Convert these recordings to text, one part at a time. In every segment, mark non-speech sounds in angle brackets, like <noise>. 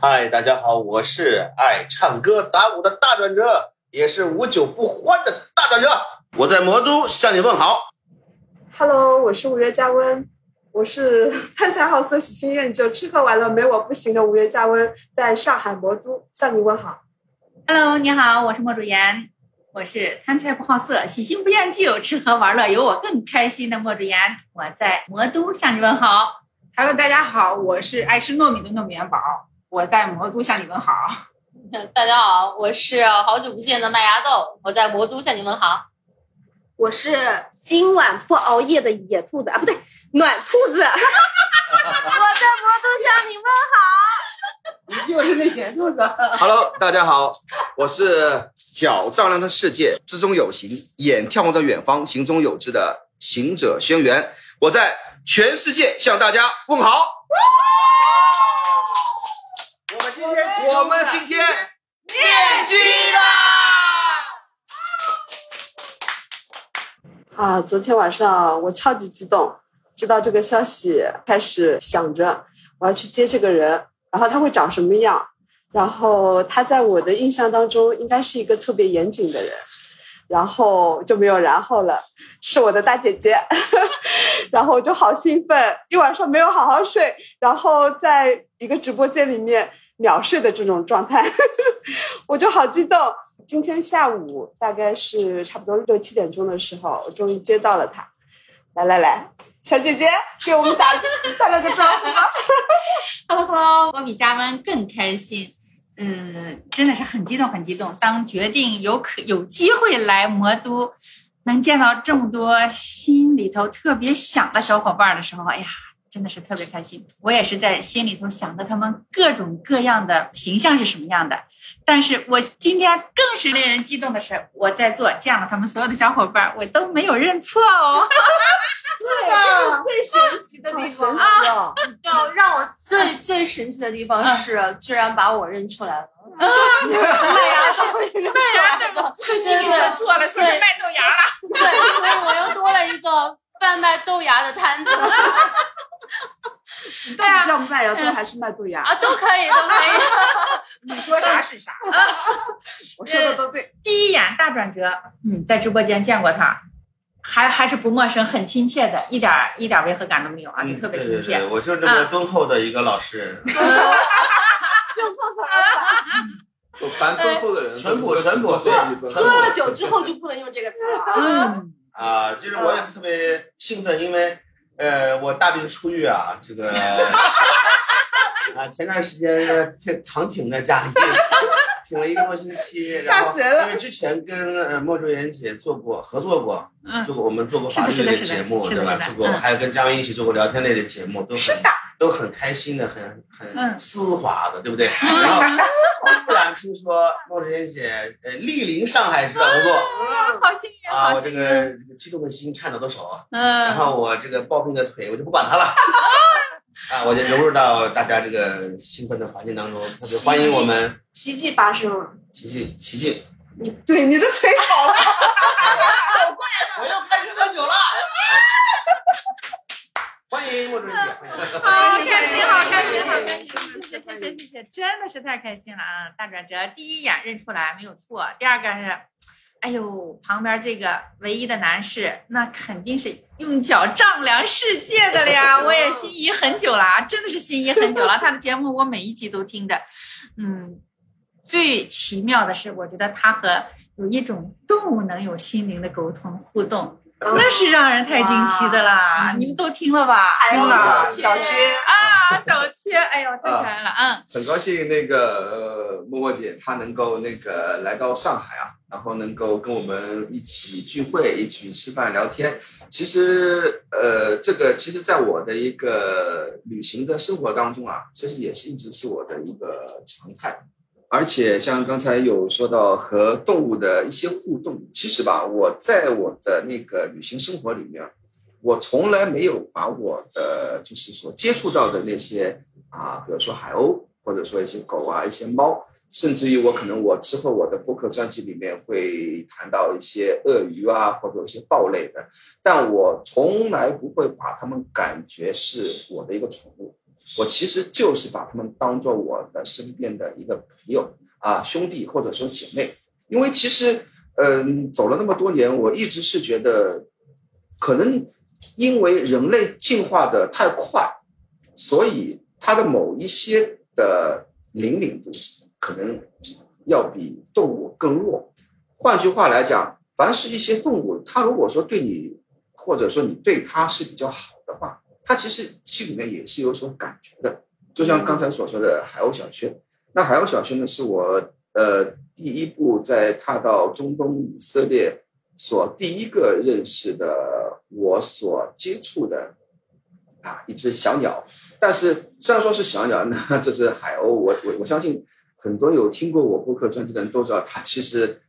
嗨，大家好，我是爱唱歌打舞的大转折，也是无酒不欢的大转折。我在魔都向你问好。Hello，我是五月加温，我是贪财好色、喜新厌旧、吃喝玩乐没我不行的五月加温，在上海魔都向你问好。Hello，你好，我是莫主言，我是贪财不好色、喜新不厌旧、吃喝玩乐有我更开心的莫主言，我在魔都向你问好。Hello，大家好，我是爱吃糯米的糯米元宝，我在魔都向你问好。<laughs> 大家好，我是好久不见的麦芽豆，我在魔都向你们好。我是今晚不熬夜的野兔子啊，不对，暖兔子。<laughs> 我在魔都向你问好。<laughs> 你就是个野兔子。Hello，大家好，我是脚丈量着世界，之中有形，眼眺望着远方，行中有志的行者轩辕。我在全世界向大家问好。我们今天，我们今天面基啦！啊，昨天晚上我超级激动，知道这个消息，开始想着我要去接这个人，然后他会长什么样，然后他在我的印象当中应该是一个特别严谨的人，然后就没有然后了，是我的大姐姐，<laughs> 然后我就好兴奋，一晚上没有好好睡，然后在一个直播间里面秒睡的这种状态，<laughs> 我就好激动。今天下午大概是差不多六七点钟的时候，我终于接到了他。来来来，小姐姐给我们打 <laughs> 打了个招呼吧。Hello Hello，我比嘉温更开心。嗯，真的是很激动，很激动。当决定有可有机会来魔都，能见到这么多心里头特别想的小伙伴的时候，哎呀，真的是特别开心。我也是在心里头想着他们各种各样的形象是什么样的。但是我今天更是令人激动的是，我在座见了他们所有的小伙伴，我都没有认错哦。<laughs> 是的，最神奇的地方奇哦！让让我最最神奇的地方是，居然把我认出来了。麦芽是麦芽对吧？心里说错了，说是卖豆芽了。对，所以我又多了一个贩卖豆芽的摊子 <laughs> <laughs> 你到底叫麦芽豆还是麦豆芽？啊，都可以，都可以。<laughs> 你说啥是啥。<laughs> 我说的都对。第一眼大转折，嗯，在直播间见过他，还还是不陌生，很亲切的，一点一点违和感都没有啊，就特别亲切。对对对，我就是这么敦厚的一个老实人，用错词了。我凡敦厚的人，淳朴淳朴喝了酒之后就不能用这个词了。嗯，啊，就是我也特别兴奋，因为呃，我大病初愈啊，这个 <laughs> 啊，前段时间挺长挺在家里，挺了一个多星期，吓死人了因为之前跟呃莫卓妍姐做过合作过，嗯做过我们做过法律类的节目，对吧做过嗯。还有跟嘉宾一起做过聊天类的节目，都很都很开心的，很很嗯。丝滑的，对不对？然后 <laughs> 听说莫卓妍姐呃莅临上海指导工作。好幸运，啊，我这。个这个激动的心，颤抖的手，然嗯，后我这个抱病的腿，我就不管它了。<laughs> 啊，我就融入到大家这个兴奋的环境当中，特别欢迎我们奇迹发生了，琪琪琪琪，对，你的腿好了。<laughs> 我又开始喝酒了。欢迎莫主任姐，欢迎 <laughs> 好开心，好开心，好开心！谢谢谢谢谢谢，真的是太开心了啊！大转折，第一眼认出来没有错，第二个是，哎呦，旁边这个唯一的男士，那肯定是用脚丈量世界的了呀！<laughs> 我也心仪很久了啊，真的是心仪很久了。他的节目我每一集都听的，嗯，最奇妙的是，我觉得他和有一种动物能有心灵的沟通互动。那是让人太惊奇的啦！你们都听了吧？哎呦听了，小缺啊，小缺，哎呦，太可爱了，嗯，很高兴那个呃默默姐她能够那个来到上海啊，然后能够跟我们一起聚会，一起吃饭聊天。其实呃，这个其实在我的一个旅行的生活当中啊，其实也是一直是我的一个常态。而且像刚才有说到和动物的一些互动，其实吧，我在我的那个旅行生活里面，我从来没有把我的就是所接触到的那些啊，比如说海鸥，或者说一些狗啊、一些猫，甚至于我可能我之后我的播客专辑里面会谈到一些鳄鱼啊，或者有些豹类的，但我从来不会把它们感觉是我的一个宠物。我其实就是把他们当做我的身边的一个朋友啊，兄弟或者说姐妹。因为其实，嗯、走了那么多年，我一直是觉得，可能因为人类进化的太快，所以它的某一些的灵敏度可能要比动物更弱。换句话来讲，凡是一些动物，它如果说对你，或者说你对它是比较好的话，他其实心里面也是有所感觉的。就像刚才所说的海鸥小雀，那海鸥小雀呢，是我呃第一部在踏到中东以色列所第一个认识的，我所接触的啊一只小鸟。但是虽然说是小鸟，那这只海鸥，我我我相信很多有听过我播客专辑的人都知道，它其实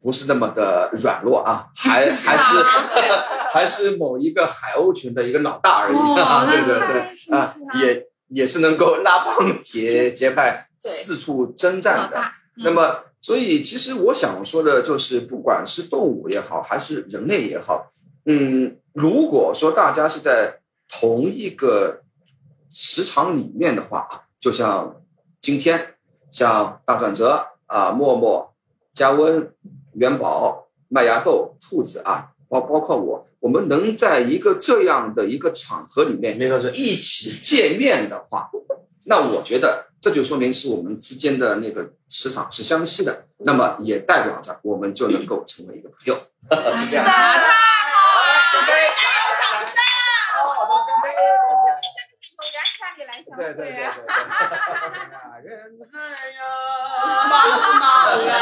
不是那么的软弱啊，还 <laughs> 还是 <laughs> 还是某一个海鸥群的一个老大而已啊，哦 <laughs> 对对对啊也也是能够拉帮结结派，四处征战的。那么，所以其实我想说的就是，不管是动物也好，还是人类也好，嗯，如果说大家是在同一个磁场里面的话，就像今天，像大转折啊、默默、加温、元宝、麦芽豆、兔子啊，包包括我，我们能在一个这样的一个场合里面，那个是一起见面的话，那我觉得这就说明是我们之间的那个磁场是相吸的，那么也代表着我们就能够成为一个朋友。是这样啊太好了，干杯！好的，干杯！有缘千里来相对对对对会。对。<laughs> 人海呀，茫茫呀。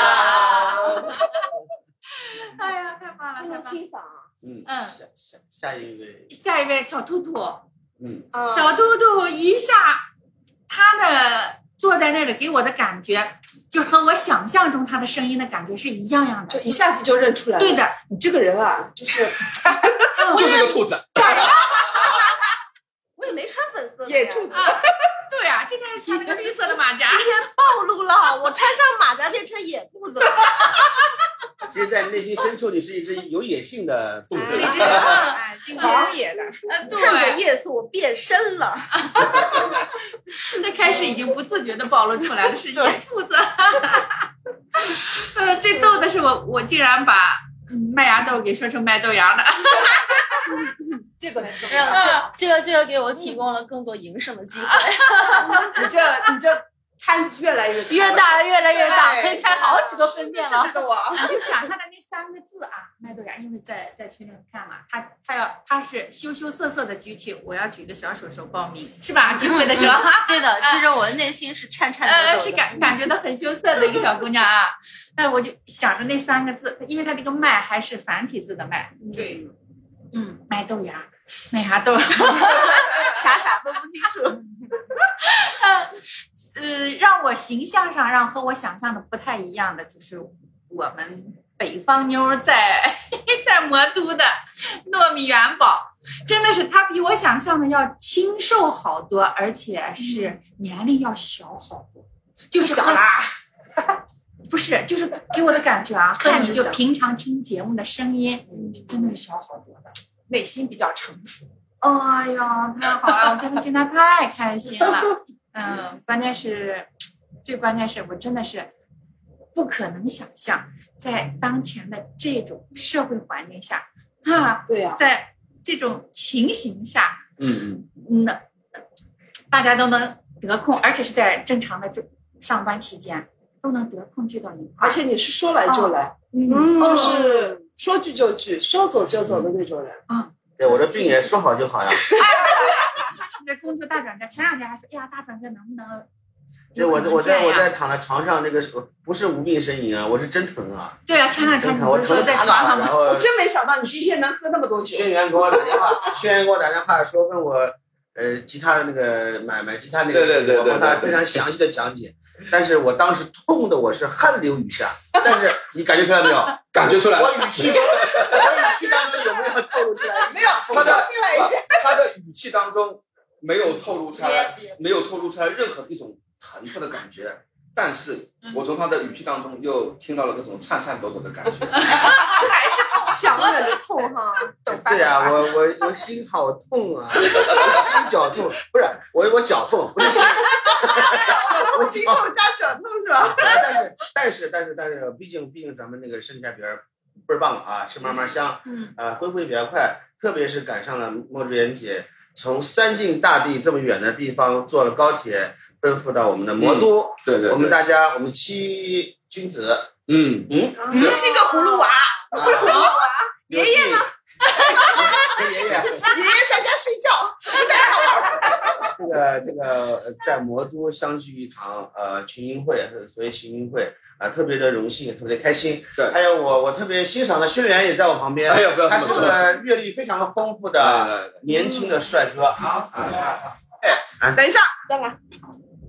<laughs> 哎呀，太棒了，太！清爽。嗯嗯，下下下一位，下一位小兔兔，嗯，嗯小兔兔一下，他的坐在那里给我的感觉，就和我想象中他的声音的感觉是一样样的。就一下子就认出来了。对的，你这个人啊，就是 <laughs> 就是个兔子。<laughs> 我也没穿粉色的呀野兔子。啊，对啊，今天是穿了个绿色的马甲。今天暴露了，我穿上马甲变成野兔子了。<laughs> 其实，在内心深处，你是一只有野性的兔子是。一只哎，<laughs> 狂野的，呃，趁 <laughs> 着，夜色，我变身了。这开始已经不自觉的暴露出来了，是野兔子。呃，最逗的是我，我竟然把嗯麦芽豆给说成麦豆芽了。这个很重这样要。这这个这个给我提供了更多营生的机会，你这你这摊子越来越大越大越来越大，可以开好几个分店了是。的，我就想他的那三个字啊，麦豆芽，因为在在群里看嘛，他他要他是羞羞涩涩的举起，我要举个小手手报名，是吧？<laughs> 聚会的时候，对的，其实我的内心是颤颤呃，抖抖的。是感感觉到很羞涩的一个小姑娘啊。那我就想着那三个字，因为它这个麦还是繁体字的麦，对，嗯，麦豆芽，麦芽豆，傻傻分不清楚。<laughs> 呃，让我形象上让和我想象的不太一样的，就是我们北方妞儿在 <laughs> 在魔都的糯米元宝，真的是她比我想象的要清瘦好多，而且是年龄要小好多，就是和小啦，不是，就是给我的感觉啊，<laughs> 看你就平常听节目的声音，真的是小好多的。内心比较成熟。哎呀，太好了！我真的今天太开心了。<laughs> 嗯，关键是，最关键是我真的是不可能想象，在当前的这种社会环境下，啊，对呀、在这种情形下，嗯嗯，那大家都能得空，而且是在正常的这上班期间都能得空聚到一块儿，而且你是说来就来，嗯，就是说聚就聚，说走就走的那种人。对，我这病也说好就好呀。<laughs> 这工作大转折，前两天还说，哎呀，大转折能不能这我我在我在躺在床上，那个时候不是无病呻吟啊，我是真疼啊，对啊，前两天我疼在床上吗塌了，然？后我真没想到你今天能喝那么多酒。轩辕给我打电话，轩辕给我打电话说问我，呃，吉他的那个买买吉他那个对对事情，对对我帮他对对非常详细的讲解，但是我当时痛的我是汗流雨下，但是你感觉出来没有？<laughs> 感觉出来了。我语气，我语气当中有没有透露出来？没有，他的。他的语气当中没有透露出来，没有透露出来任何一种疼痛的感觉，但是我从他的语气当中又听到了那种颤颤抖抖的感觉。<laughs> 还是痛，强忍着痛哈。对 <laughs> 呀、我我我心好痛啊，我心绞痛，不是我我脚痛，不是心，<laughs> 我心痛加脚痛是吧？但是但是但是但是，毕竟毕竟咱们那个身体还比较倍儿棒啊，吃嘛嘛香，嗯，呃，恢复也比较快，特别是赶上了莫志妍姐从三晋大地这么远的地方坐了高铁奔赴到我们的魔都，对对，我们大家我们七君子，嗯，嗯，你七个葫芦娃，啊。<laughs> 爷爷呢？爷爷。爷爷在家睡觉，这个这个呃在魔都相聚一堂，呃，群英会，所谓群英会啊、特别的荣幸，特别开心。对。还有我我特别欣赏的轩辕也在我旁边，哎呀不要这他是个阅历非常丰富哎的哎年轻的帅哥。好，哎，等一下，再来，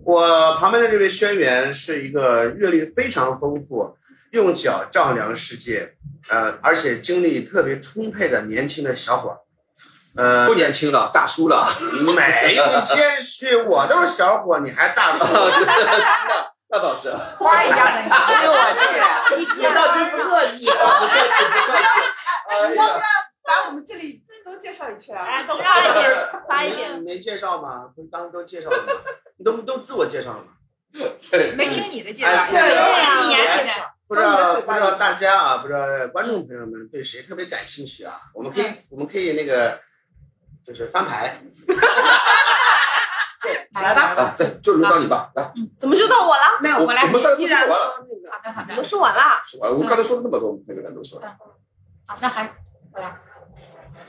我旁边的这位轩辕是一个阅历非常丰富，用脚丈量世界，呃，而且精力特别充沛的年轻的小伙儿。呃不，年轻了，大叔了，没有你谦虚，我都是小伙，你还大叔。<laughs> 那那倒是，花儿一样的你。哎呦我去，你倒真不客气，不客气，不客气。哎呀，把我们这里都介绍一圈啊。哎，<laughs> 都发一点，发一没点。没介绍吗？不是刚刚都介绍了吗？你 <laughs> 都都自我介绍了吗？对，没听你的介绍。不知道不知道大家啊，不知道观众朋友们对谁特别感兴趣啊？我们可以我们可以那个就是翻牌，<laughs> 来吧，啊，对，就轮到你吧，来，怎么就到我了？没有，我我来我们上次依然说完了说那个。好的好的你们，说完啦？说完了，我刚才说了那么多，每个人都说了，好，那还我来。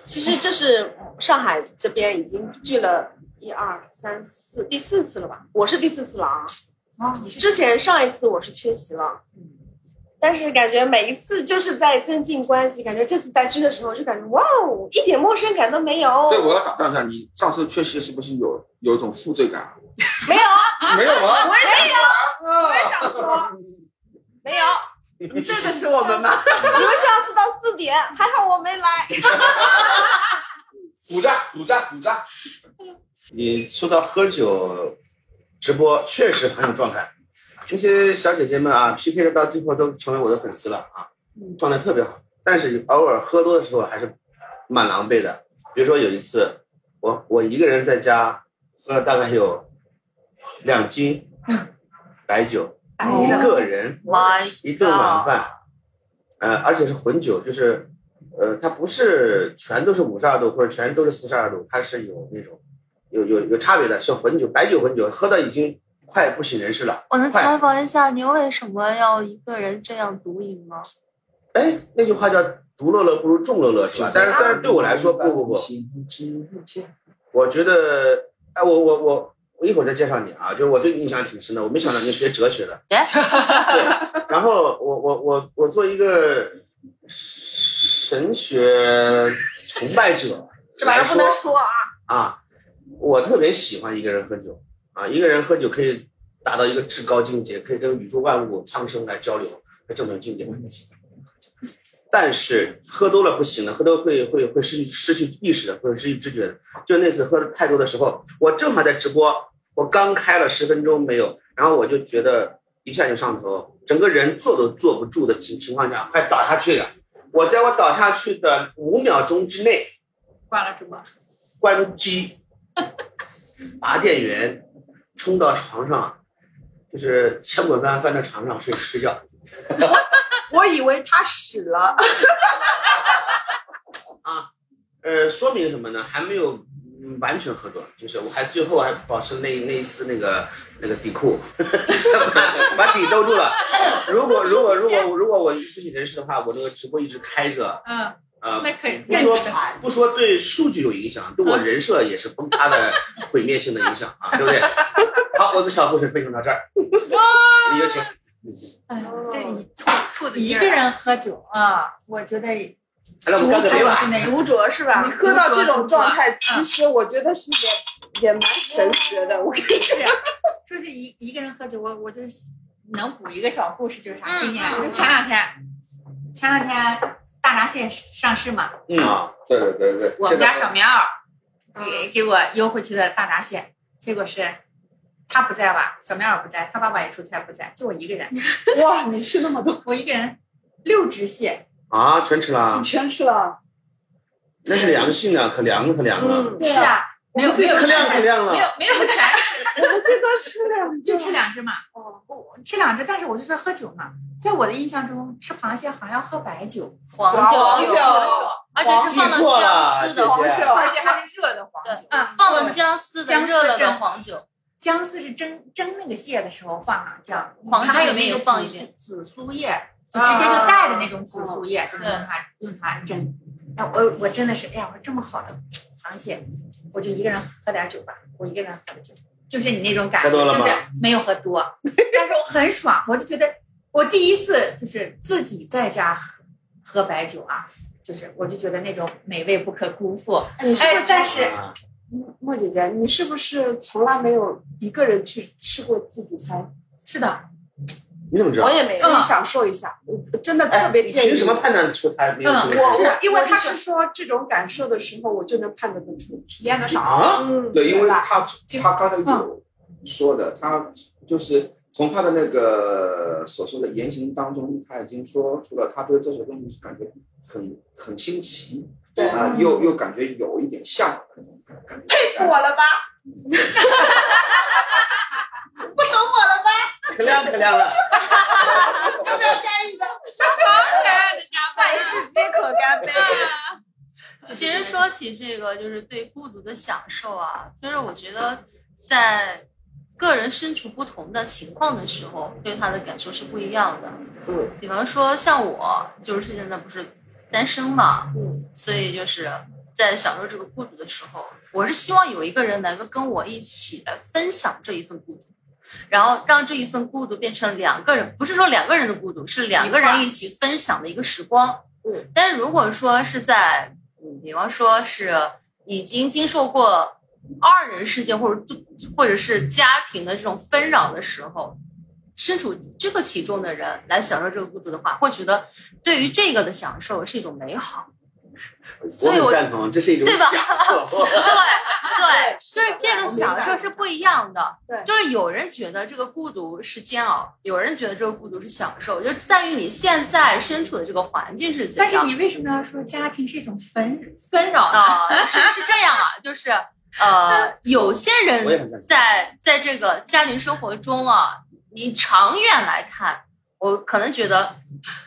其实这是上海这边已经聚了一二三四第四次了吧？我是第四次了啊。哦，你是之前上一次我是缺席了，嗯但是感觉每一次就是在增进关系，感觉这次在聚的时候就感觉哇哦，一点陌生感都没有。对，我要打断一下，你上次缺席是不是有有一种负罪感？没有啊，没有啊？<laughs> 我也想说，我也想说，没有。<laughs> 你对得起我们吗？你们上次到四点，还好我没来。鼓掌，鼓掌，你说到喝酒直播，确实很有状态。这些小姐姐们啊，PK 的到最后都成为我的粉丝了啊，状态特别好。但是偶尔喝多的时候还是蛮狼狈的。比如说有一次，我我一个人在家喝了大概有两斤白酒，一个人一顿晚饭，呃，而且是混酒，就是呃，它不是全都是五十二度或者全都是四十二度，它是有那种有有有差别的，是混酒，白酒混酒，喝到已经快不省人事了。我能采访一下，您为什么要一个人这样独饮吗？哎，那句话叫“独乐乐不如众乐乐”，是吧？但是但是对我来说，不不不，我觉得，哎，我我我我一会儿再介绍你啊，就是我对你印象挺深的，我没想到你学哲学的。对，然后我我我我做一个神学崇拜者这玩意儿不能说啊。啊，我特别喜欢一个人喝酒啊，一个人喝酒可以达到一个至高境界，可以跟宇宙万物苍生来交流，这种境界。但是喝多了不行的，喝多会会会失去失去意识的，会失去知觉的。就那次喝的太多的时候，我正好在直播，我刚开了十分钟没有，然后我就觉得一下就上头，整个人坐都坐不住的情情况下，快倒下去了。我在我倒下去的五秒钟之内关了什么，关机，<laughs> 拔电源，冲到床上，就是千滚翻翻到床上睡睡觉。<laughs> 我以为他死了，<laughs> 啊呃，说明什么呢？还没有嗯完全喝多，就是我还最后还保持那那一丝那个那个底裤，把底兜住了。如果如果如果如果我不省人事的话，我这个直播一直开着，嗯，呃，那可以不说不说对数据有影响，对我人设也是崩塌的毁灭性的影响啊，对不对？好，我的小故事分享到这儿，有请。哎，这一兔子一个人喝酒啊，我觉得来，我们干个委婉。那独酌是吧你？喝到这种状态，其实我觉得是也也蛮神学的。我跟你讲，就是一一个人喝酒，我我就能补一个小故事，就是啥？今年就前两天，前两天大闸蟹上市嘛，嗯，对对对对，我们家小棉袄给给我邮回去的大闸蟹，结果是他不在吧，小棉袄不在，他爸爸也出差不在，就我一个人，哇，你吃那么多，我一个人六只蟹，啊，全吃了你，全吃了。那是凉性的，可凉了，可凉了，嗯，是啊，没有没有可凉可凉了。没有没有全吃，<laughs> 我们最多吃两只，就吃两只嘛。哦。我我吃两只，但是我就说喝酒嘛，在我的印象中，吃螃蟹好像要喝白酒，黄酒。黄酒。而且是放了了姜丝的黄酒，而且还是热的黄酒。啊放了姜丝的姜丝热的黄酒，姜丝是蒸蒸那个蟹的时候放上姜，黄酒它还有里面有放一点。紫苏叶，直接就带的那种紫苏叶，对用它用它蒸。哎，我我真的是，哎呀，我这么好的螃蟹，我就一个人喝点酒吧，我一个人喝的酒，就是你那种感觉，就是没有喝多，但是我很爽，我就觉得我第一次就是自己在家喝喝白酒啊，就是我就觉得那种美味不可辜负。你是不是，哎但是莫姐姐，你是不是从来没有一个人去吃过自助餐？是的，你怎么知道？我也没有可以享受一下，我真的特别哎建议。凭什么判断出他没有我这个？我因为他是说这种感受的时候，我就能判断得出。体验的少，啊？嗯，对，因为他他刚才有说的，他就是从他的那个所说的言行当中，他已经说出了他对这些东西是感觉很很新奇，对啊、又又感觉有一点向往的那种感觉。佩服我了吧？<laughs> 不懂我了吧？可亮可亮了，要不要干一个？万事皆可干杯。<laughs> 其实说起这个，就是对孤独的享受啊，就是我觉得在个人身处不同的情况的时候，对他的感受是不一样的。嗯，比方说像我，就是现在不是单身嘛，嗯，所以就是在享受这个孤独的时候，我是希望有一个人能够跟我一起来分享这一份孤独。然后让这一份孤独变成两个人，不是说两个人的孤独，是两个人一起分享的一个时光。嗯，但是如果说是在，嗯，比方说是已经经受过二人世界或者或者是家庭的这种纷扰的时候，身处这个其中的人来享受这个孤独的话，会觉得对于这个的享受是一种美好。我所以我赞同，这是一种对吧享受。<laughs> 对对，是的就是这个享受是不一样的。对就是有人觉得这个孤独是煎熬，有人觉得这个孤独是享受，就在于你现在身处的这个环境是怎但是。你为什么要说家庭是一种纷纷扰呢？啊、<laughs> 是是这样啊，就是呃，<laughs> 有些人在在这个家庭生活中啊，你长远来看，我可能觉得，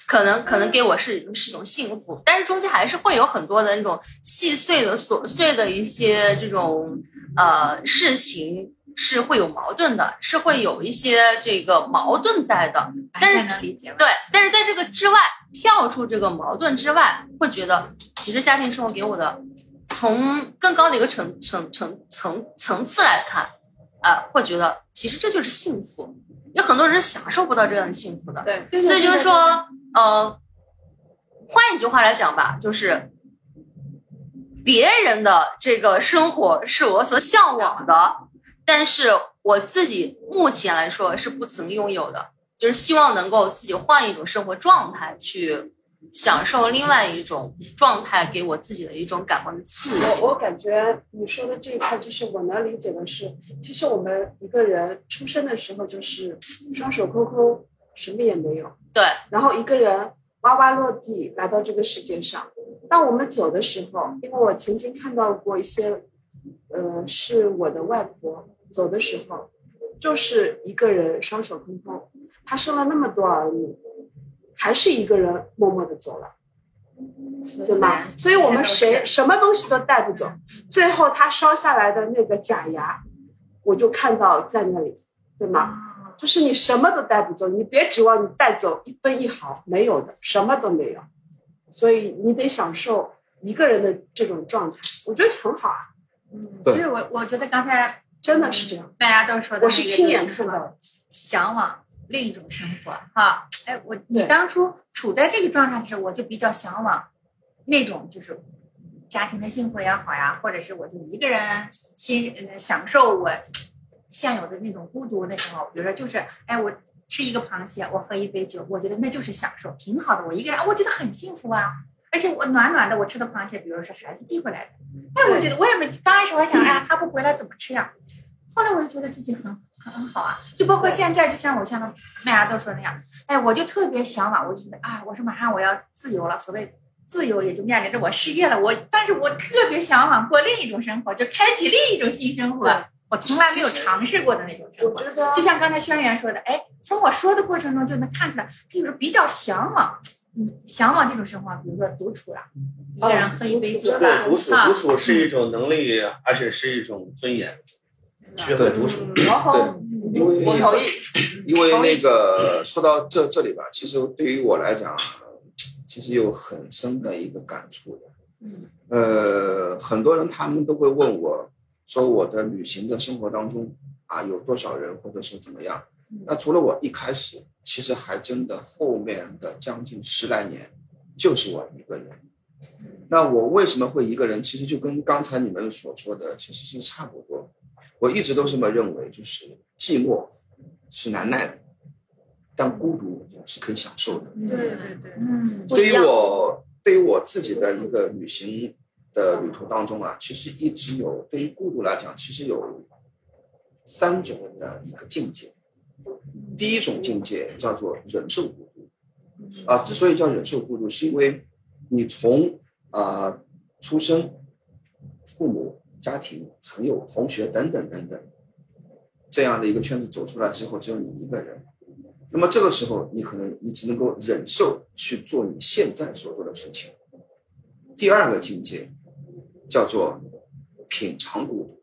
可能可能给我是是一种幸福，但是中间还是会有很多的那种细碎的、琐碎的一些这种呃事情。是会有矛盾的，是会有一些这个矛盾在的，但是能理解。对，但是在这个之外，跳出这个矛盾之外，会觉得其实家庭生活给我的，从更高的一个层层层层层次来看，啊、会觉得其实这就是幸福。有很多人是享受不到这样的幸福的，对，对所以就是，说，呃，换一句话来讲吧，就是别人的这个生活是我所向往的，但是我自己目前来说是不曾拥有的，就是希望能够自己换一种生活状态，去享受另外一种状态，给我自己的一种感官的刺激。我我感觉你说的这一块，就是我能理解的是，其实我们一个人出生的时候就是双手空空，什么也没有，对，然后一个人哇哇落地来到这个世界上。当我们走的时候，因为我曾经看到过一些，呃，是我的外婆走的时候，就是一个人双手空空，她生了那么多儿女，还是一个人默默的走了。对吗？所以我们谁什么东西都带不走，最后他烧下来的那个假牙，我就看到在那里，对吗？就是你什么都带不走，你别指望你带走一分一毫，没有的，什么都没有。所以你得享受一个人的这种状态，我觉得很好啊，对所以我我觉得刚才真的是这样。大家都说的，我是亲眼看到的，向往另一种生活哈。哎，我你当初处在这个状态的时候，我就比较向往那种就是家庭的幸福也好呀，或者是我就一个人欣呃享受我现有的那种孤独的时候，比如说就是哎我。吃一个螃蟹，我喝一杯酒，我觉得那就是享受，挺好的。我一个人，我觉得很幸福啊，而且我暖暖的，我吃的螃蟹，比如说是孩子寄回来的，哎，我觉得我也没刚开始我还想，哎呀，他不回来怎么吃呀？后来我就觉得自己很很很好啊，就包括现在，就像我像麦芽豆说的那样，哎，我就特别向往，我就觉得啊，我说马上我要自由了，所谓自由也就面临着我失业了，我但是我特别向往过另一种生活，就开启另一种新生活，我从来没有尝试过的那种生活。就像刚才轩辕说的，哎，从我说的过程中就能看出来，他有时候比较向往，嗯，向往这种生活，比如说独处了，一个人喝一杯酒，对，独处啊独处是一种能力，而且是一种尊严。学会独处，对因为我同意，因为那个说到这这里吧，其实对于我来讲，其实有很深的一个感触的。嗯呃，很多人他们都会问我，说我的旅行的生活当中啊有多少人，或者是怎么样？那除了我一开始，其实还真的后面的将近十来年，就是我一个人。那我为什么会一个人？其实就跟刚才你们所说的其实是差不多。我一直都这么认为，就是寂寞是难耐的，但孤独是可以享受的。对对对，嗯对于我对于我自己的一个旅行的旅途当中啊，其实一直有对于孤独来讲，其实有三种的一个境界。第一种境界叫做忍受孤独啊，之所以叫忍受孤独，是因为你从啊、呃出生、父母、家庭、朋友、同学等等等等这样的一个圈子走出来之后，只有你一个人。那么这个时候，你可能你只能够忍受去做你现在所做的事情。第二个境界叫做品尝孤独。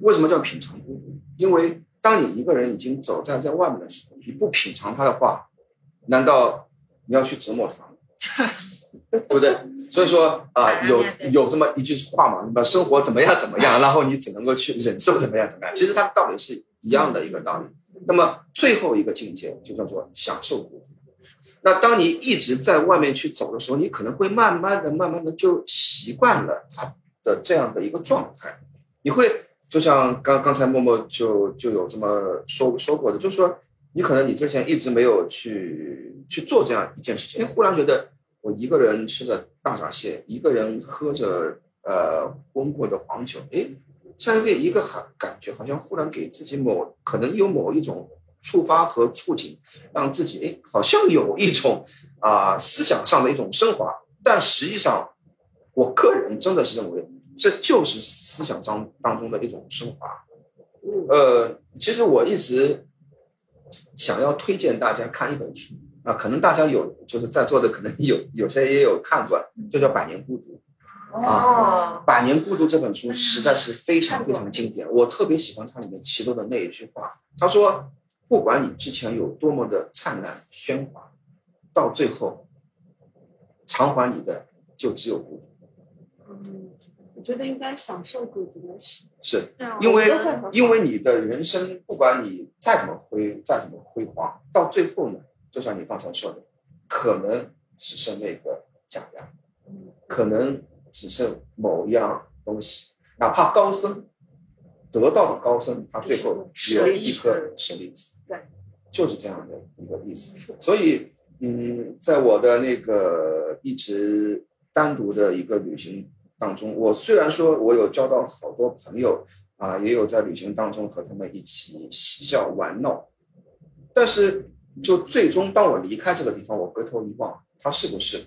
为什么叫品尝孤独？因为当你一个人已经走在在外面的时候，你不品尝它的话，难道你要去折磨它吗？<laughs> 对不对？所以说啊、有有这么一句话嘛，什么生活怎么样怎么样，<laughs> 然后你只能够去忍受怎么样怎么样。其实它道理是一样的一个道理。那么最后一个境界就叫做享受。那当你一直在外面去走的时候，你可能会慢慢的、慢慢的就习惯了它的这样的一个状态。你会就像刚刚才默默就就有这么说说过的，就是说你可能你之前一直没有去去做这样一件事情，你，忽然觉得我一个人吃着大闸蟹，一个人喝着呃温过的黄酒，哎，这样一个一个好感觉，好像忽然给自己某可能有某一种触发和触景，让自己哎好像有一种啊、思想上的一种升华，但实际上，我个人真的是认为这就是思想当当中的一种升华。呃，其实我一直想要推荐大家看一本书啊，可能大家有就是在座的可能有有些也有看过，就叫《百年孤独》。啊，《百年孤独》这本书实在是非常非常经典，我特别喜欢它里面其中的那一句话，他说：“不管你之前有多么的灿烂喧哗，到最后，偿还你的就只有孤独。嗯，我觉得应该享受孤独的是，”是因为因为你的人生，不管你再怎么辉，再怎么辉煌，到最后呢，就像你刚才说的，可能只剩那个假牙，可能只剩某一样东西，哪怕高僧得到的高僧，他最后只有一颗舍利子，对，就是这样的一个意思。所以，嗯，在我的那个一直单独的一个旅行当中，我虽然说我有交到好多朋友啊，也有在旅行当中和他们一起嬉笑玩闹，但是就最终当我离开这个地方，我回头一望，它是不是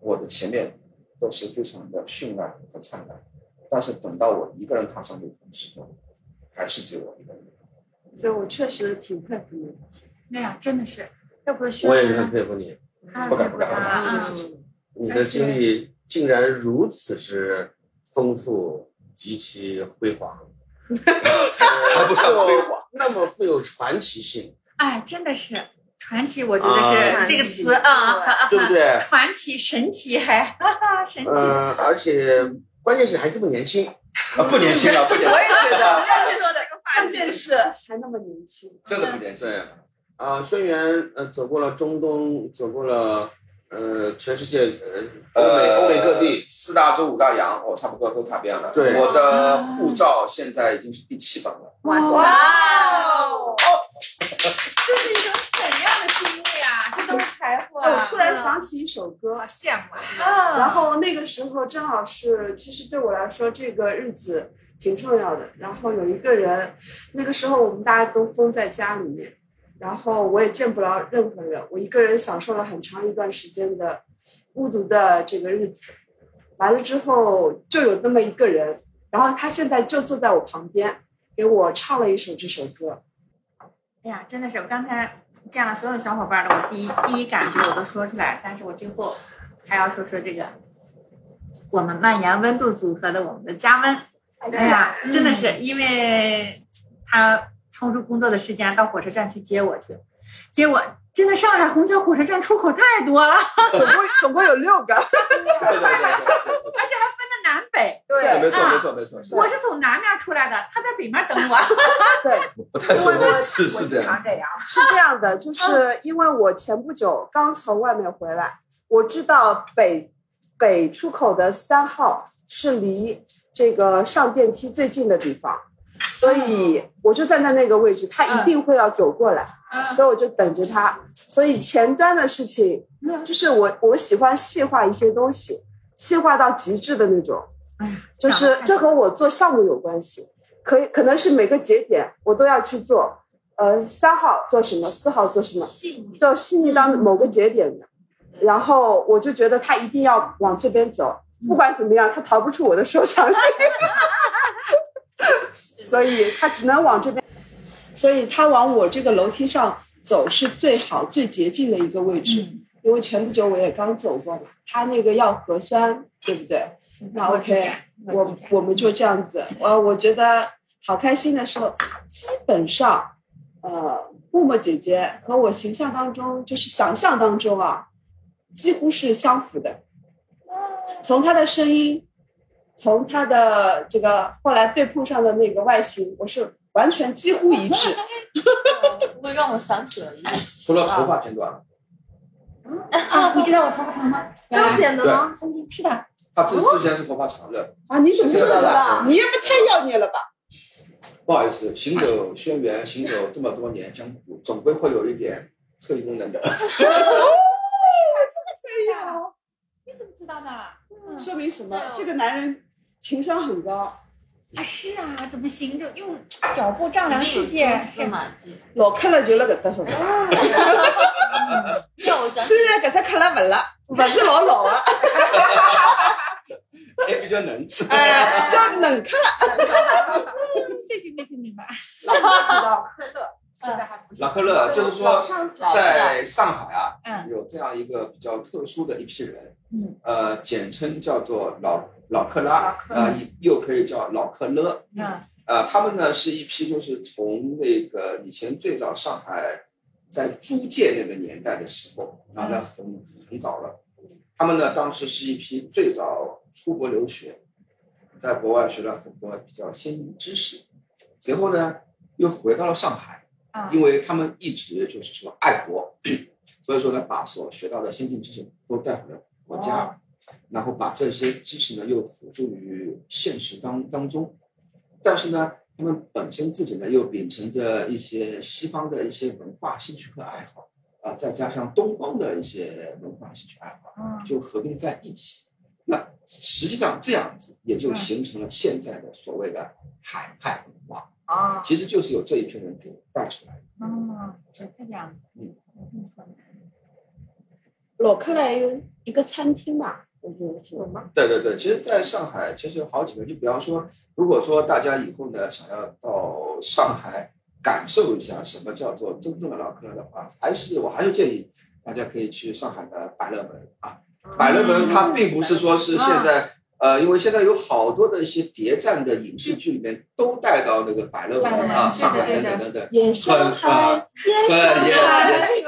我的前面都是非常的绚烂和灿烂，但是等到我一个人踏上旅途的时候，还是只有我一个人。所以我确实挺佩服你的。哎呀，真的是，要不是我也是很，佩服你，不敢不敢佩服他了不敢啊！你的经历竟然如此之丰富，极其辉煌，<laughs> 还不算辉煌，那么富有传奇性，哎，真的是传奇，我觉得啊是这个词啊，对不对？传奇、神奇，还哈哈，神奇。嗯，而且关键是还这么年轻，啊，不年轻了，不年轻了，<laughs> 我也觉得，关键是关键是还那么年轻。真的不年轻。对，啊，轩辕呃走过了中东，走过了呃全世界呃欧美欧美各地，四大洲五大洋，我差不多都踏遍了。对我的护照现在已经是第七本了。哇哦！<laughs> 这是一种怎样的经历啊？这都是财富我啊！突然想起一首歌，好羡慕啊！啊，然后那个时候正好是，其实对我来说，这个日子挺重要的。然后有一个人，那个时候我们大家都封在家里面，然后我也见不了任何人，我一个人享受了很长一段时间的孤独的这个日子。完了之后，就有那么一个人，然后他现在就坐在我旁边，给我唱了一首这首歌。哎呀，真的是我刚才见了所有的小伙伴的，我第一第一感觉我都说出来，但是我最后还要说说这个我们蔓延温度组合的我们的加温。哎呀，真的是因为他抽出工作的时间到火车站去接我去，结果真的上海虹桥火车站出口太多了，<laughs> 总共总共有六个。而且还分的南北。对，是没错啊没错没错，我是从南面出来的，他在北面等我。对，<laughs> 不太熟因为是。这样。是这样的，就是因为我前不久刚从外面回来，我知道北北出口的三号是离这个上电梯最近的地方，所以我就站在那个位置，他一定会要走过来，嗯所以我就等着他。所以前端的事情，就是我我喜欢细化一些东西，细化到极致的那种，哎呀，就是这和我做项目有关系，可以可能是每个节点我都要去做。呃，三号做什么，四号做什么，细腻。做细腻到某个节点的，然后我就觉得他一定要往这边走，不管怎么样，他逃不出我的手掌心，所以他只能往这边，所以他往我这个楼梯上走是最好、最捷径的一个位置。因为前不久我也刚走过嘛，他那个要核酸，对不对？那 OK，我我们就这样子，我我觉得好开心的时候，基本上，呃，默默姐姐和我形象当中，就是想象当中啊，几乎是相符的。从她的声音，从她的这个后来对碰上的那个外形，我是完全几乎一致。<laughs> 会让我想起了一个除了头啊，发剪短了，啊，你知道我头发长吗？刚剪的吗？曾经是的，他之之前是头发长的。啊，你怎么知道的？你也不太妖孽了吧？不好意思，行走轩辕，行走这么多年江湖，总归会有一点特异功能的。可以啊，你怎么知道的？说明什么？这个男人情商很高。啊，是啊，怎么行就用脚步丈量世界？老克了就了搿搭说的，<laughs> 让我想起。虽然搿只克了勿辣，勿是老老的，还，<laughs> 比较能。哎，叫冷克了。这句没听明白。老老科勒现在还不是。老克勒就是说在上海啊，嗯。有这样一个比较特殊的一批人，嗯，呃，简称叫做老老克拉啊，呃，又可以叫老克勒，嗯。呃，他们呢是一批就是从那个以前最早上海在租界那个年代的时候，啊，那很很早了。他们呢当时是一批最早出国留学，在国外学了很多比较先进的知识，随后呢又回到了上海，啊因为他们一直就是说爱国，所以说呢把所学到的先进知识都带回了国家，然后把这些知识呢又辅助于现实当当中。但是呢，他们本身自己呢又秉承着一些西方的一些文化兴趣和爱好，啊、再加上东方的一些文化兴趣爱好，嗯就合并在一起。那实际上这样子也就形成了现在的所谓的海派文化，啊其实就是由这一批人给带出来的。哦，是这个样子。嗯嗯，老克莱有一个餐厅嘛，对对对，其实在上海其实有好几个，就比方说，如果说大家以后呢想要到上海感受一下什么叫做真正的老客的话，还是我还是建议大家可以去上海的百乐门啊。百乐门它并不是说是现在。呃，因为现在有好多的一些谍战的影视剧里面都带到那个百乐门啊、上海等等等等，演上海，演对上，yes 海，yes。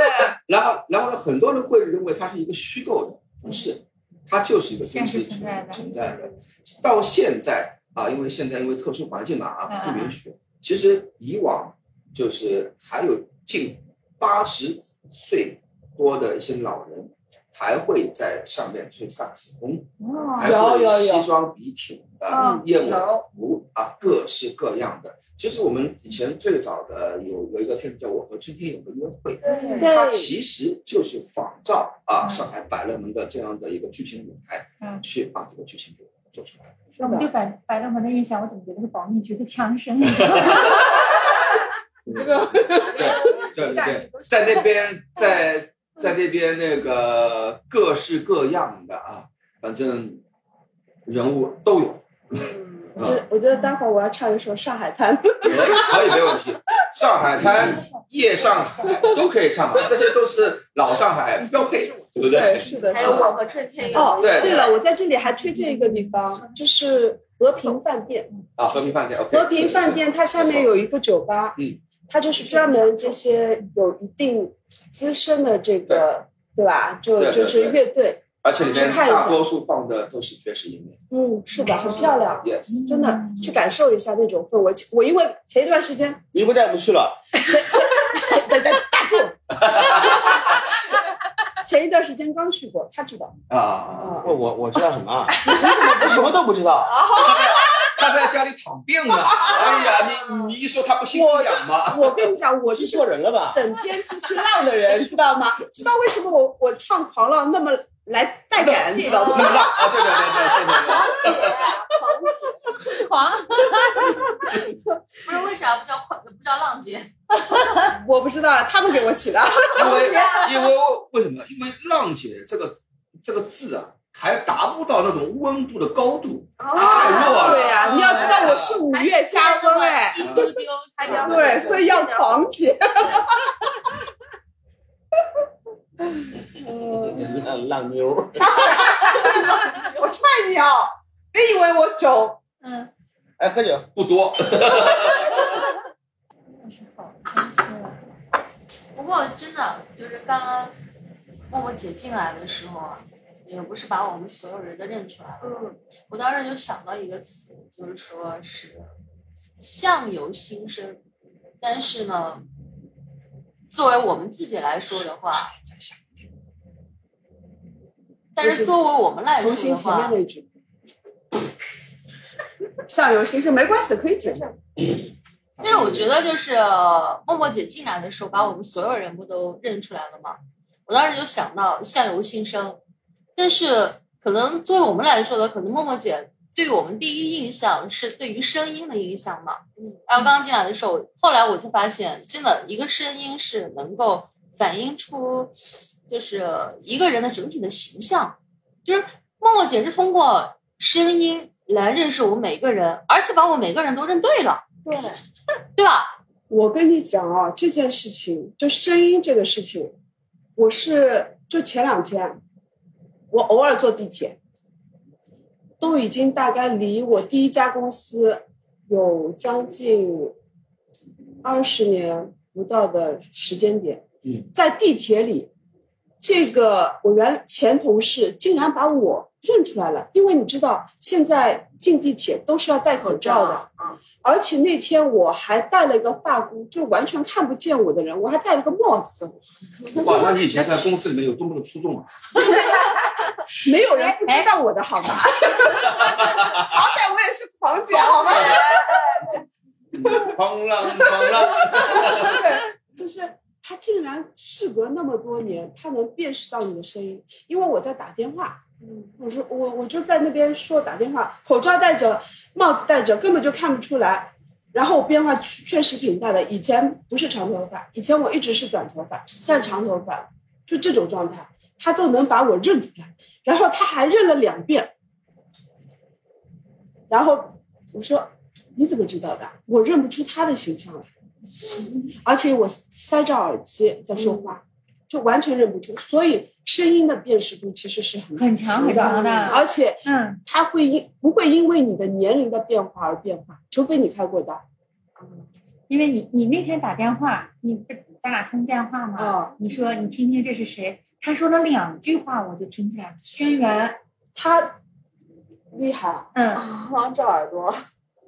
然后，然后呢，很多人会认为它是一个虚构的，不是，它就是一个真实存在的存在的。到现在啊，因为现在因为特殊环境嘛啊，不允许。其实以往就是还有近八十岁多的一些老人，还会在上面吹萨克斯风，哦还有有会有西装笔挺的嗯燕尾服啊，各式各样的。其实我们以前最早的有有一个片子叫《我和春天有个约会》，它，其实就是仿照啊嗯上海百乐门的这样的一个剧情舞台，嗯去把这个剧情给做出来。我们对百百乐门的印象，我怎么觉得是保密局的枪声？这个对对对，在那边，在在那边那个各式各样的啊，反正人物都有，我觉得我觉得待会儿我要唱一首《上海滩》。<laughs> 可以可以没问题。上海滩、夜上海都可以唱嘛，这些都是老上海标配，对不对？对是的，还有我和春天有哦，对对了，我在这里还推荐一个地方，就是和平饭店。啊，和平饭店。和平饭店它下面有一个酒吧，嗯，它就是专门这些有一定资深的这个，对吧？就就是乐队，而且里面大多数放的都是爵士音乐嗯，是的，很漂亮，，yes。真的去感受一下那种氛围。我因为前一段时间，你不带我们去了？前前前等等打住，<laughs> 前一段时间刚去过，他知道。啊，啊，我我我知道什么啊？<laughs> 我什么都不知道。他在家里躺病呢。哎呀，你你一说他不心痒吗？我跟你讲，我是记错人了吧？整天出去浪的人，知道吗？知道为什么我我唱狂浪那么来带感，知道吗？那 <laughs> 浪啊，对对对对对对。狂，不是为啥不叫快不叫浪姐？<laughs> 我不知道，他们给我起的。因为 <laughs> 因为为什么？因为浪姐这个这个字啊，还达不到那种温度的高度，太弱了。对呀、你要知道我是五月加温哎，一丢丢，还要对，所以要狂姐。嗯，浪浪妞儿，我踹你啊！别以为我酒嗯，哎，喝酒。不多。真是好，开心啊。不过真的就是刚刚默默姐进来的时候啊，也不是把我们所有人都认出来了。嗯，我当时就想到一个词，就是说是相由心生。但是呢，作为我们自己来说的话，但是作为我们来说的重新前面话，那一句。相由心生没关系，可以剪掉。但是我觉得就是呃默默姐进来的时候，把我们所有人不都认出来了吗？我当时就想到相由心生，但是可能作为我们来说的，可能默默姐对于我们第一印象是对于声音的印象嘛。嗯，然后刚进来的时候，后来我就发现，真的一个声音是能够反映出就是一个人的整体的形象，就是默默姐是通过声音来认识我们每个人，而且把我们每个人都认对了。对，对吧？我跟你讲啊，这件事情就声音这个事情，我是就前两天，我偶尔坐地铁，都已经大概离我第一家公司有将近二十年不到的时间点。嗯，在地铁里，这个我原前同事竟然把我认出来了，因为你知道现在进地铁都是要戴口罩的。而且那天我还戴了一个发箍，就完全看不见我的人，我还戴了个帽子，哇，那你以前在公司里面有多么的出众啊！<laughs> 没有人不知道我的好吗？<laughs> 好歹我也是狂姐，好吗？狂浪狂浪，<laughs> 对，就是他竟然事隔那么多年，他能辨识到你的声音，因为我在打电话，嗯，我说我我就在那边说打电话，口罩戴着，帽子戴着，根本就看不出来。然后我变化确实挺大的，以前不是长头发，以前我一直是短头发，现在长头发，就这种状态，他都能把我认出来，然后他还认了两遍。然后我说你怎么知道的？我认不出他的形象来。而且我塞着耳机在说话，就完全认不出，所以声音的辨识度其实是很很强强很强的而且嗯，它会因不会因为你的年龄的变化而变化，除非你开过刀。因为你你那天打电话，你不是咱俩通电话吗？哦，你说你听听这是谁？他说了两句话，我就听出来了，轩辕。他厉害啊，嗯啊，这耳朵，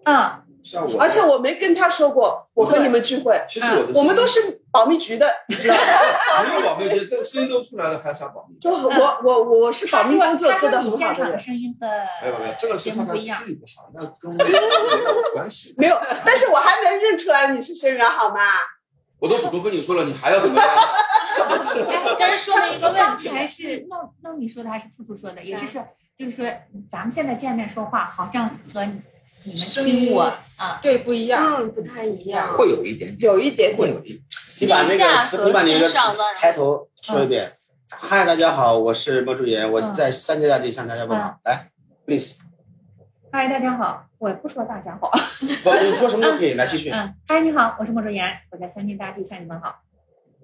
嗯，像我，而且我没跟他说过我和你们聚会，其实我的我们都是保密局的，你知道吗？<laughs> 没有保密，局这个声音都出来了，还想保密？就我我我我是保密工作做的很好现场的的人，声音的没有没有，这个是他的听节目不一样。力不好，那跟我没有关系。<laughs> 没有，但是我还能认出来你是轩辕好吗？我都主动跟你说了，你还要怎么样？<laughs> 但是说明一个问题，还是糯糯米说的还是兔兔说的，也是说就是说咱们现在见面说话，好像和你你们声听我音啊，对，不一样。嗯，不太一样。会有一点点，有一点点。会有一点你把那个，和你把你的线上当然开头说一遍。嗨，大家好，我是莫祝言，我嗯在三界大地向大家问好。来，please，嗨，大家好，我不说大家好，不，你说什么都可以，来继续，嗯，嗨，你好，我是莫卓言，我在三界大地向你们好。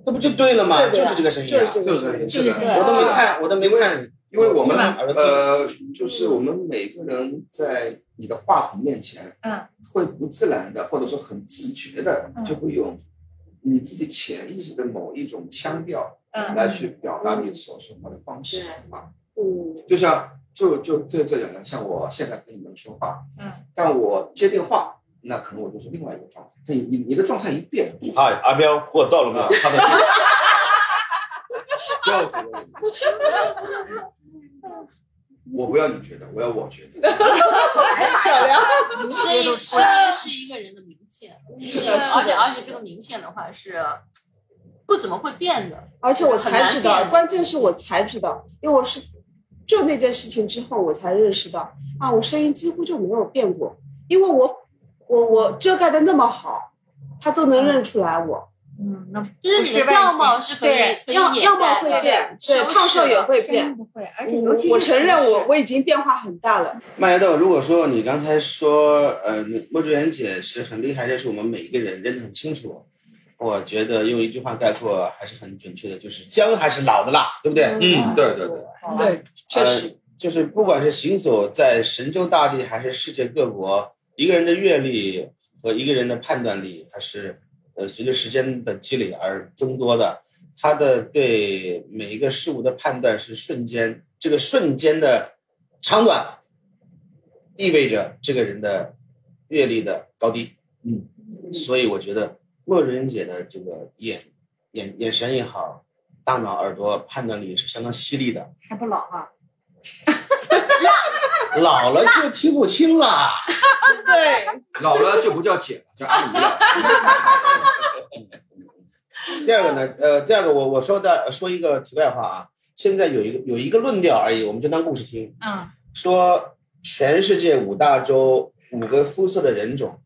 这不就对了吗？就是这个声音啊，就是这个声音。我都没看，我都没看，因为我们呃，就是我们每个人在你的话筒面前，嗯，会不自然的，或者说很自觉的嗯，就会用你自己潜意识的某一种腔调嗯。来去表达你所说话的方式啊。嗯，就像就就这这两样，像我现在跟你们说话，嗯，但我接电话，那可能我就是另外一个状态。你你你的状态一变，嗨，阿彪，货到了没有？他的 <laughs> 就是我不要你觉得，我要我觉得。<laughs> 漂亮。声音声音是一个人的名片，是，的而且而且这个名片的话是不怎么会变的。而且我才知道，关键是我才知道，因为我是就那件事情之后，我才认识到啊，我声音几乎就没有变过，因为我我我遮盖的那么好，他都能认出来我。嗯，那就是你的样貌是可以对样样貌会变，对，胖瘦也会变。不会，而且尤其是我承认我我已经变化很大了。麦芽豆，如果说你刚才说，呃，莫祝妍姐是很厉害，认识我们每一个人，认得很清楚。我觉得用一句话概括还是很准确的，就是姜还是老的辣，对不对？嗯，对对对，对，确呃实，，就是不管是行走在神州大地，还是世界各国，一个人的阅历和一个人的判断力，它是呃随着时间的积累而增多的。他的对每一个事物的判断是瞬间，这个瞬间的长短，意味着这个人的阅历的高低。嗯，所以我觉得洛人姐的这个眼眼眼神也好，大脑耳朵判断力是相当犀利的。还不老哈。<laughs> 老了就听不清了。<laughs> 对，老了就不叫姐了，叫阿姨了。<laughs> 第二个呢，呃，第二个我我说的说一个题外话啊，现在有一个有一个论调而已，我们就当故事听。嗯说全世界五大洲五个肤色的人种，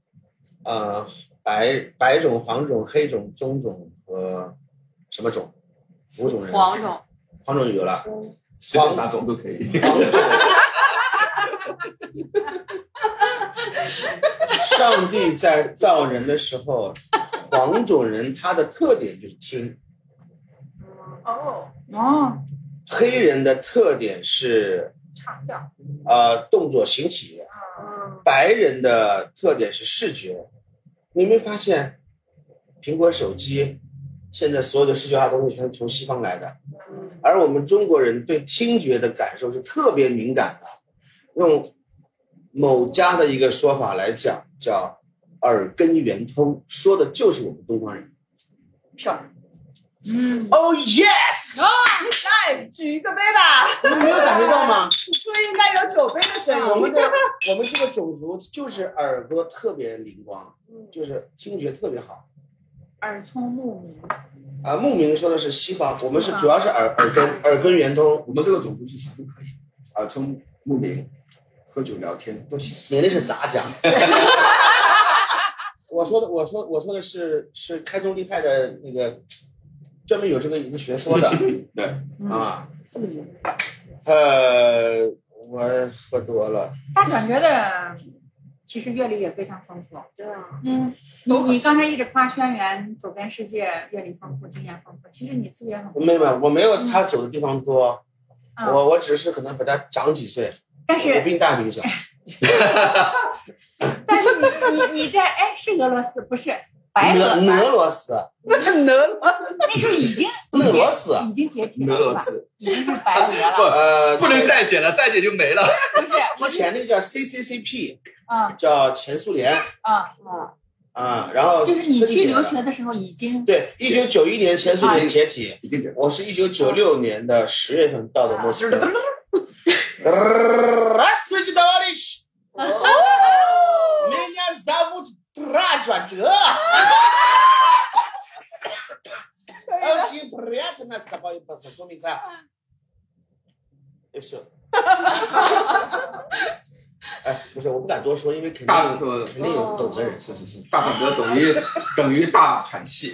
呃，白白种、黄种、黑种、棕种和什么种？五种人。黄种，黄种有了，随便啥种都可以。黄种。<laughs> 上帝在造人的时候，黄种人他的特点就是听，哦，哦，黑人的特点是唱调。呃动作形体，白人的特点是视觉。你没发现，苹果手机现在所有的视觉化东西全是从西方来的，而我们中国人对听觉的感受是特别敏感的。用某家的一个说法来讲，叫耳根圆通，说的就是我们东方人。漂亮。嗯，Oh yes！来举一个杯吧。你们没有感觉到吗？<laughs> 此处应该有酒杯的声音。我们的我们这个种族就是耳朵特别灵光，就是听觉特别好。耳聪目明。啊，目明说的是西方，我们是主要是耳耳根耳根圆通，我们这个种族是啥都可以，耳聪目明，喝酒聊天都行。你那是杂讲。<laughs> 我说的，我说我说的是是开宗立派的那个，专门有这个一个学说的 <laughs> 对，啊。这么牛。呃，我喝多了，大转觉得其实阅历也非常丰富。对啊，嗯，你你刚才一直夸轩辕走遍世界，阅历丰富，经验丰富，其实你自己也很丰富没有我没有他走的地方多，嗯我我只是可能比他长几岁，我但是我比你大比你小。但是你你你在哎是俄罗斯不是白俄俄俄罗斯，能了。那时候已经 <laughs> 俄罗斯已经解体了，俄罗是吧？斯已经是白俄了，<laughs> 呃，不能再解了，再解就没了。不是？我 <laughs> 之前那个叫 CCCP，啊叫前苏联啊，啊，然后就是你去留学的时候已经对，一九九一年前苏联解体。我是一九九六年的十月份到的莫斯科。Здравствуйте, товарищ! Меня зовут Драджа. Очень приятно с тобой познакомиться. И все. 哎，不是，我不敢多说，因为肯定大呃肯定有懂的人。是是是，大转折等于等于大喘气。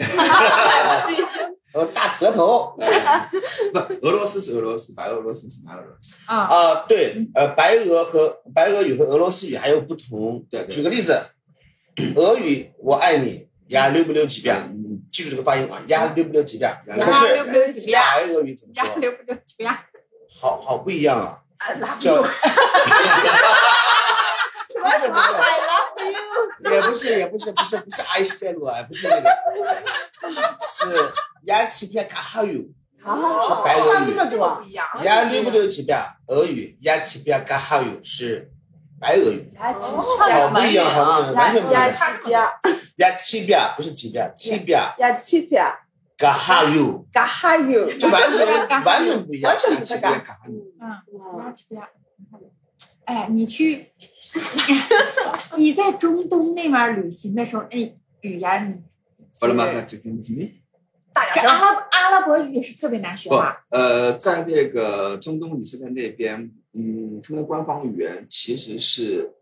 呃，大舌头 <laughs> 不，俄罗斯是俄罗斯，白俄罗斯是白俄罗斯。啊，啊，对，呃，白俄和白俄语和俄罗斯语还有不同。对对举个例子，俄语“我爱你”呀溜不溜几遍？嗯，记住这个发音啊，呀溜不溜几遍？呀可是溜不溜几遍白俄语怎么说？呀溜不溜几遍？好好不一样啊，叫住。<laughs> 什么什么 I love you，也不是，也不是，不是，不是爱斯泰鲁啊，不是那个，是呀七遍卡哈有，是白俄语。这个不一样。呀溜不溜几遍？俄语呀七遍嘎哈语是白俄语，好不一样，好不一样，完全不一呀样。几遍，呀七遍不是几遍，七遍呀七遍，嘎哈语，嘎哈语，就完全完全不一样完。全不是嘎。拉几遍？哎，你去，<laughs> 你在中东那边旅行的时候，哎语言巴拉马克这个怎么？是阿拉阿拉伯语也是特别难学不吧？，呃，在那个中东以色列那边，嗯，他们的官方语言其实是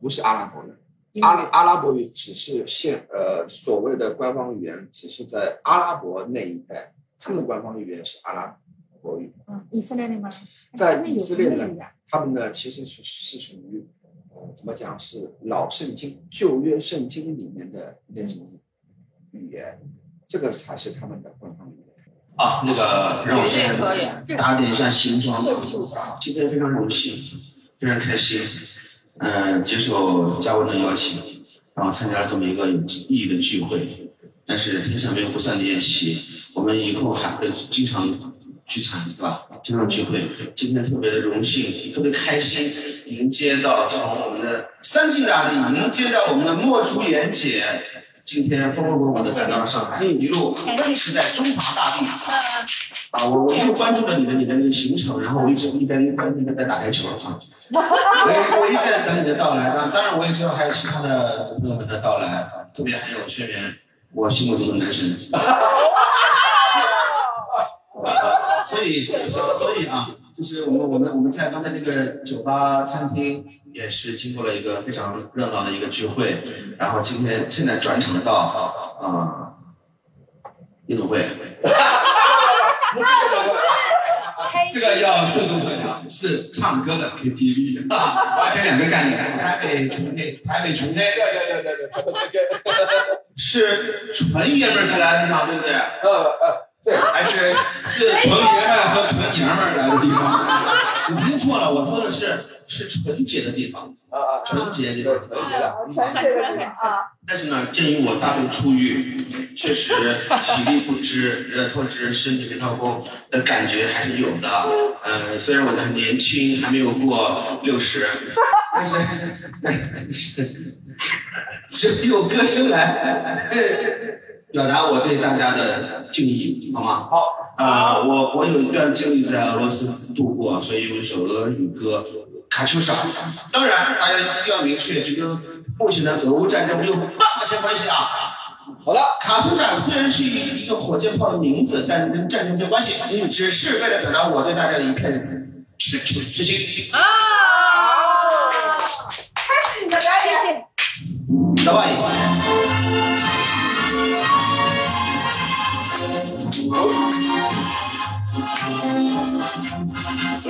不是阿拉伯语？阿拉阿拉伯语只是现呃所谓的官方语言，只是在阿拉伯那一带，他们的官方语言是阿拉伯语。嗯，以色列那边，在以色列呢？他们呢其实是是属于呃怎么讲是老圣经旧约圣经里面的那种语言，这个才是他们的官方语言。啊，那个让我先打点一下行装。今天非常荣幸，非常开心，嗯、接受嘉文的邀请，然后参加了这么一个有意义的聚会。但是天下没有不散的宴席，我们以后还会经常聚餐，对吧？经常聚会。今天特别的荣幸，特别开心，迎接到从我们的三晋大地迎接到我们的墨竹岩姐。今天风风火火的赶到了上海，一路奔驰在中华大地。啊，我我又关注了你的你的那个行程，然后我一直一边一边一边在打台球啊。我我一直在等你的到来，当当然我也知道还有其他的朋友们的到来，特别还有轩辕，我心目中的男神。<laughs> 所以所以啊，就是我们我们我们在刚才那个酒吧餐厅也是经过了一个非常热闹的一个聚会，然后今天现在转场到啊、呃、运动会。<laughs> 这个要慎重分享，是唱歌的 KTV，完全两个概念。台北纯 K，台北纯 K 对对对对对，是纯爷们儿才来的地方，对不对？呃呃，对，还是是纯爷们儿和纯娘们儿来的地方。你听错了，我说的是是纯洁的地方，啊啊，纯洁的地方。纯洁的。纯洁的地方啊，但是呢，鉴于我大病初愈，确实体力不支，呃，或者是身体没掏空的感觉还是有的。呃，虽然我很年轻，还没有过六十，但是但 <laughs> 是只用歌声来表达我对大家的敬意，好吗？好。啊、我我有一段经历在俄罗斯度过，所以有一首俄语歌《卡秋莎》。当然，大家一定要明确，这跟目前的俄乌战争没有半毛钱关系啊。好的，卡秋莎虽然是一一个火箭炮的名字，但跟战争没有关系，只是为了表达我对大家的一片痴痴之心。啊，开始你的表演。老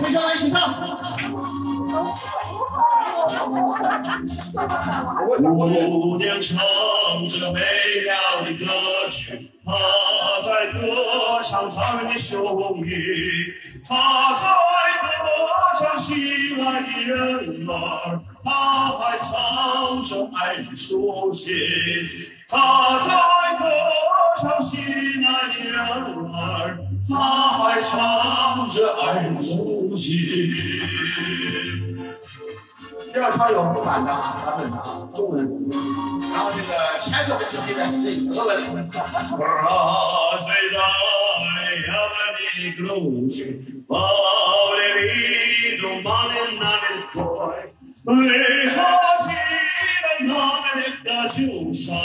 板，微笑来，请上。姑娘唱着美妙的歌曲，她在歌唱残忍的雄鹰，她在歌唱心爱的人儿，她还唱着爱的书信，他在歌唱心爱的人儿，他还唱着爱的书信。这要唱有副版的啊，版本的啊，中文。然后这个 check 的是谁的？那俄文。nome da Giuscia,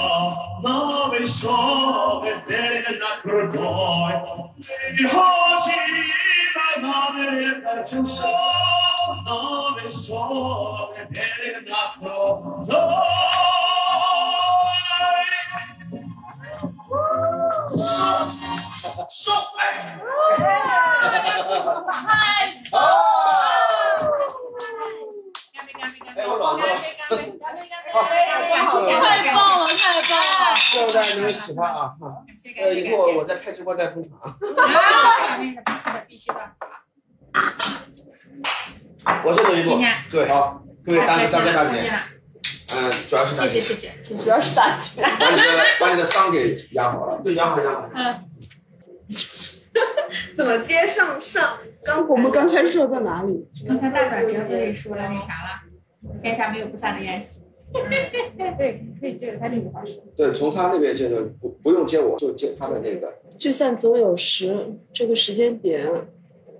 nove sove terga da crocoi, e oggi la nome da Giuscia, nove sove terga da crocoi. Sofè! Sofè! 太啊！哎，我老婆，太棒了，太棒了！希望大家能喜欢啊！呃，以后我在开直播带捧场啊。必须的，必须的。我先走一步今天，各位好，各位大哥大哥大姐，嗯，主要是大姐，谢谢谢谢。主要是大姐。把你的把你的伤给养好了，对，养好养好。嗯，怎么接上上？刚我们刚才说到哪里？刚才大转折不是说了那啥了？天下没有不散的宴席。<laughs> 对，可以接着他这句话说。对，从他那边接着，不不用接我，就接他的那个。聚散总有时，这个时间点，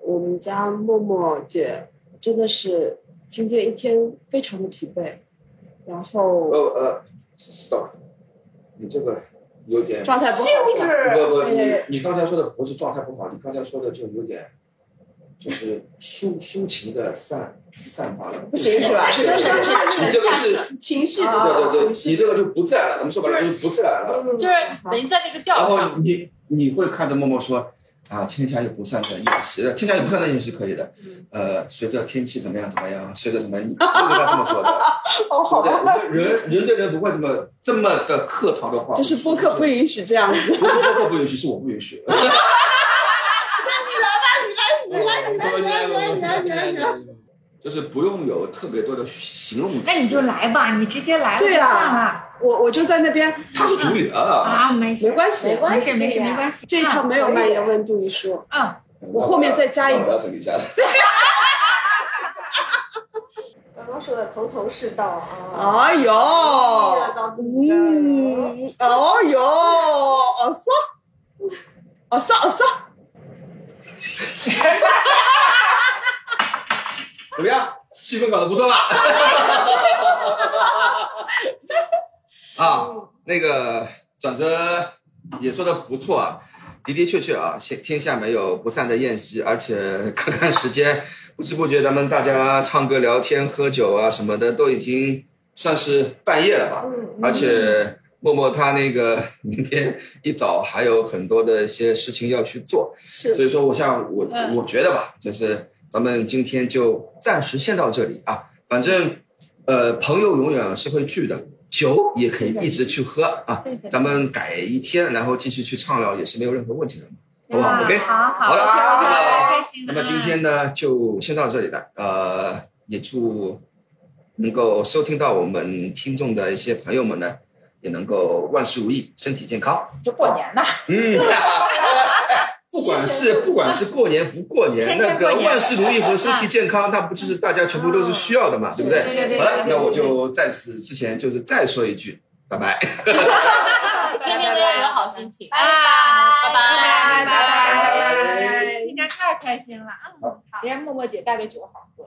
我们家默默姐真的是今天一天非常的疲惫，然后呃呃，stop，你这个有点状态不好。不不，你哎你刚才说的不是状态不好，你刚才说的就有点，就是抒抒情的散散发了。不行是吧？你这个是情绪对对对，你这个就不在了，咱们说白了就是不在了。就是人在那个调然后。你你会看着默默说啊，天下有不散的宴席，天下有不散的宴席可以的。呃，随着天气怎么样怎么样，随着什么，你不应该这么说的。<laughs> 哦，好对不对？人人对人不会这么这么的客套的话。就是播客不允许这样子。不是播客不允许，是我不允许。<laughs> 你来，你来，你来，你来，你来，你来，你来，你来。就是不用有特别多的形容词。那你就来吧，你直接来了就对算啊了。我我就在那边，他是主语啊。啊，没事没关系，没关系没事没关系。这一套没有蔓延温度一说，嗯，我后面再加一个。我要整理一下。<laughs> 刚刚说的头头是道啊。哎呦，到自己这儿了嗯，哦呦，哦骚，哦骚，哦骚，怎么样？气氛搞得不错吧？<laughs> 啊，那个转折也说的不错啊，的的确确啊，天天下没有不散的宴席，而且看看时间，不知不觉咱们大家唱歌、聊天、喝酒啊什么的，都已经算是半夜了吧？而且默默他那个 <laughs> 明天一早还有很多的一些事情要去做，所以说我像我嗯我觉得吧，就是咱们今天就暂时先到这里啊，反正呃朋友永远是会聚的。酒也可以一直去喝啊咱们改一天，然后继续去畅聊也是没有任何问题的嘛，好不好？OK，好好那么今天呢，就先到这里了。呃，也祝能够收听到我们听众的一些朋友们呢，也能够万事如意，身体健康。就过年呐，嗯，<laughs> 不管是不管是过年不过年，那个万事如意和身体健康，那不就是大家全部都是需要的嘛，对不对？好了，那我就在此之前就是再说一句，拜拜。<laughs> 天天都要有好心情。拜，拜拜拜拜拜今天太开心了，嗯，好，连默默姐带的酒好喝。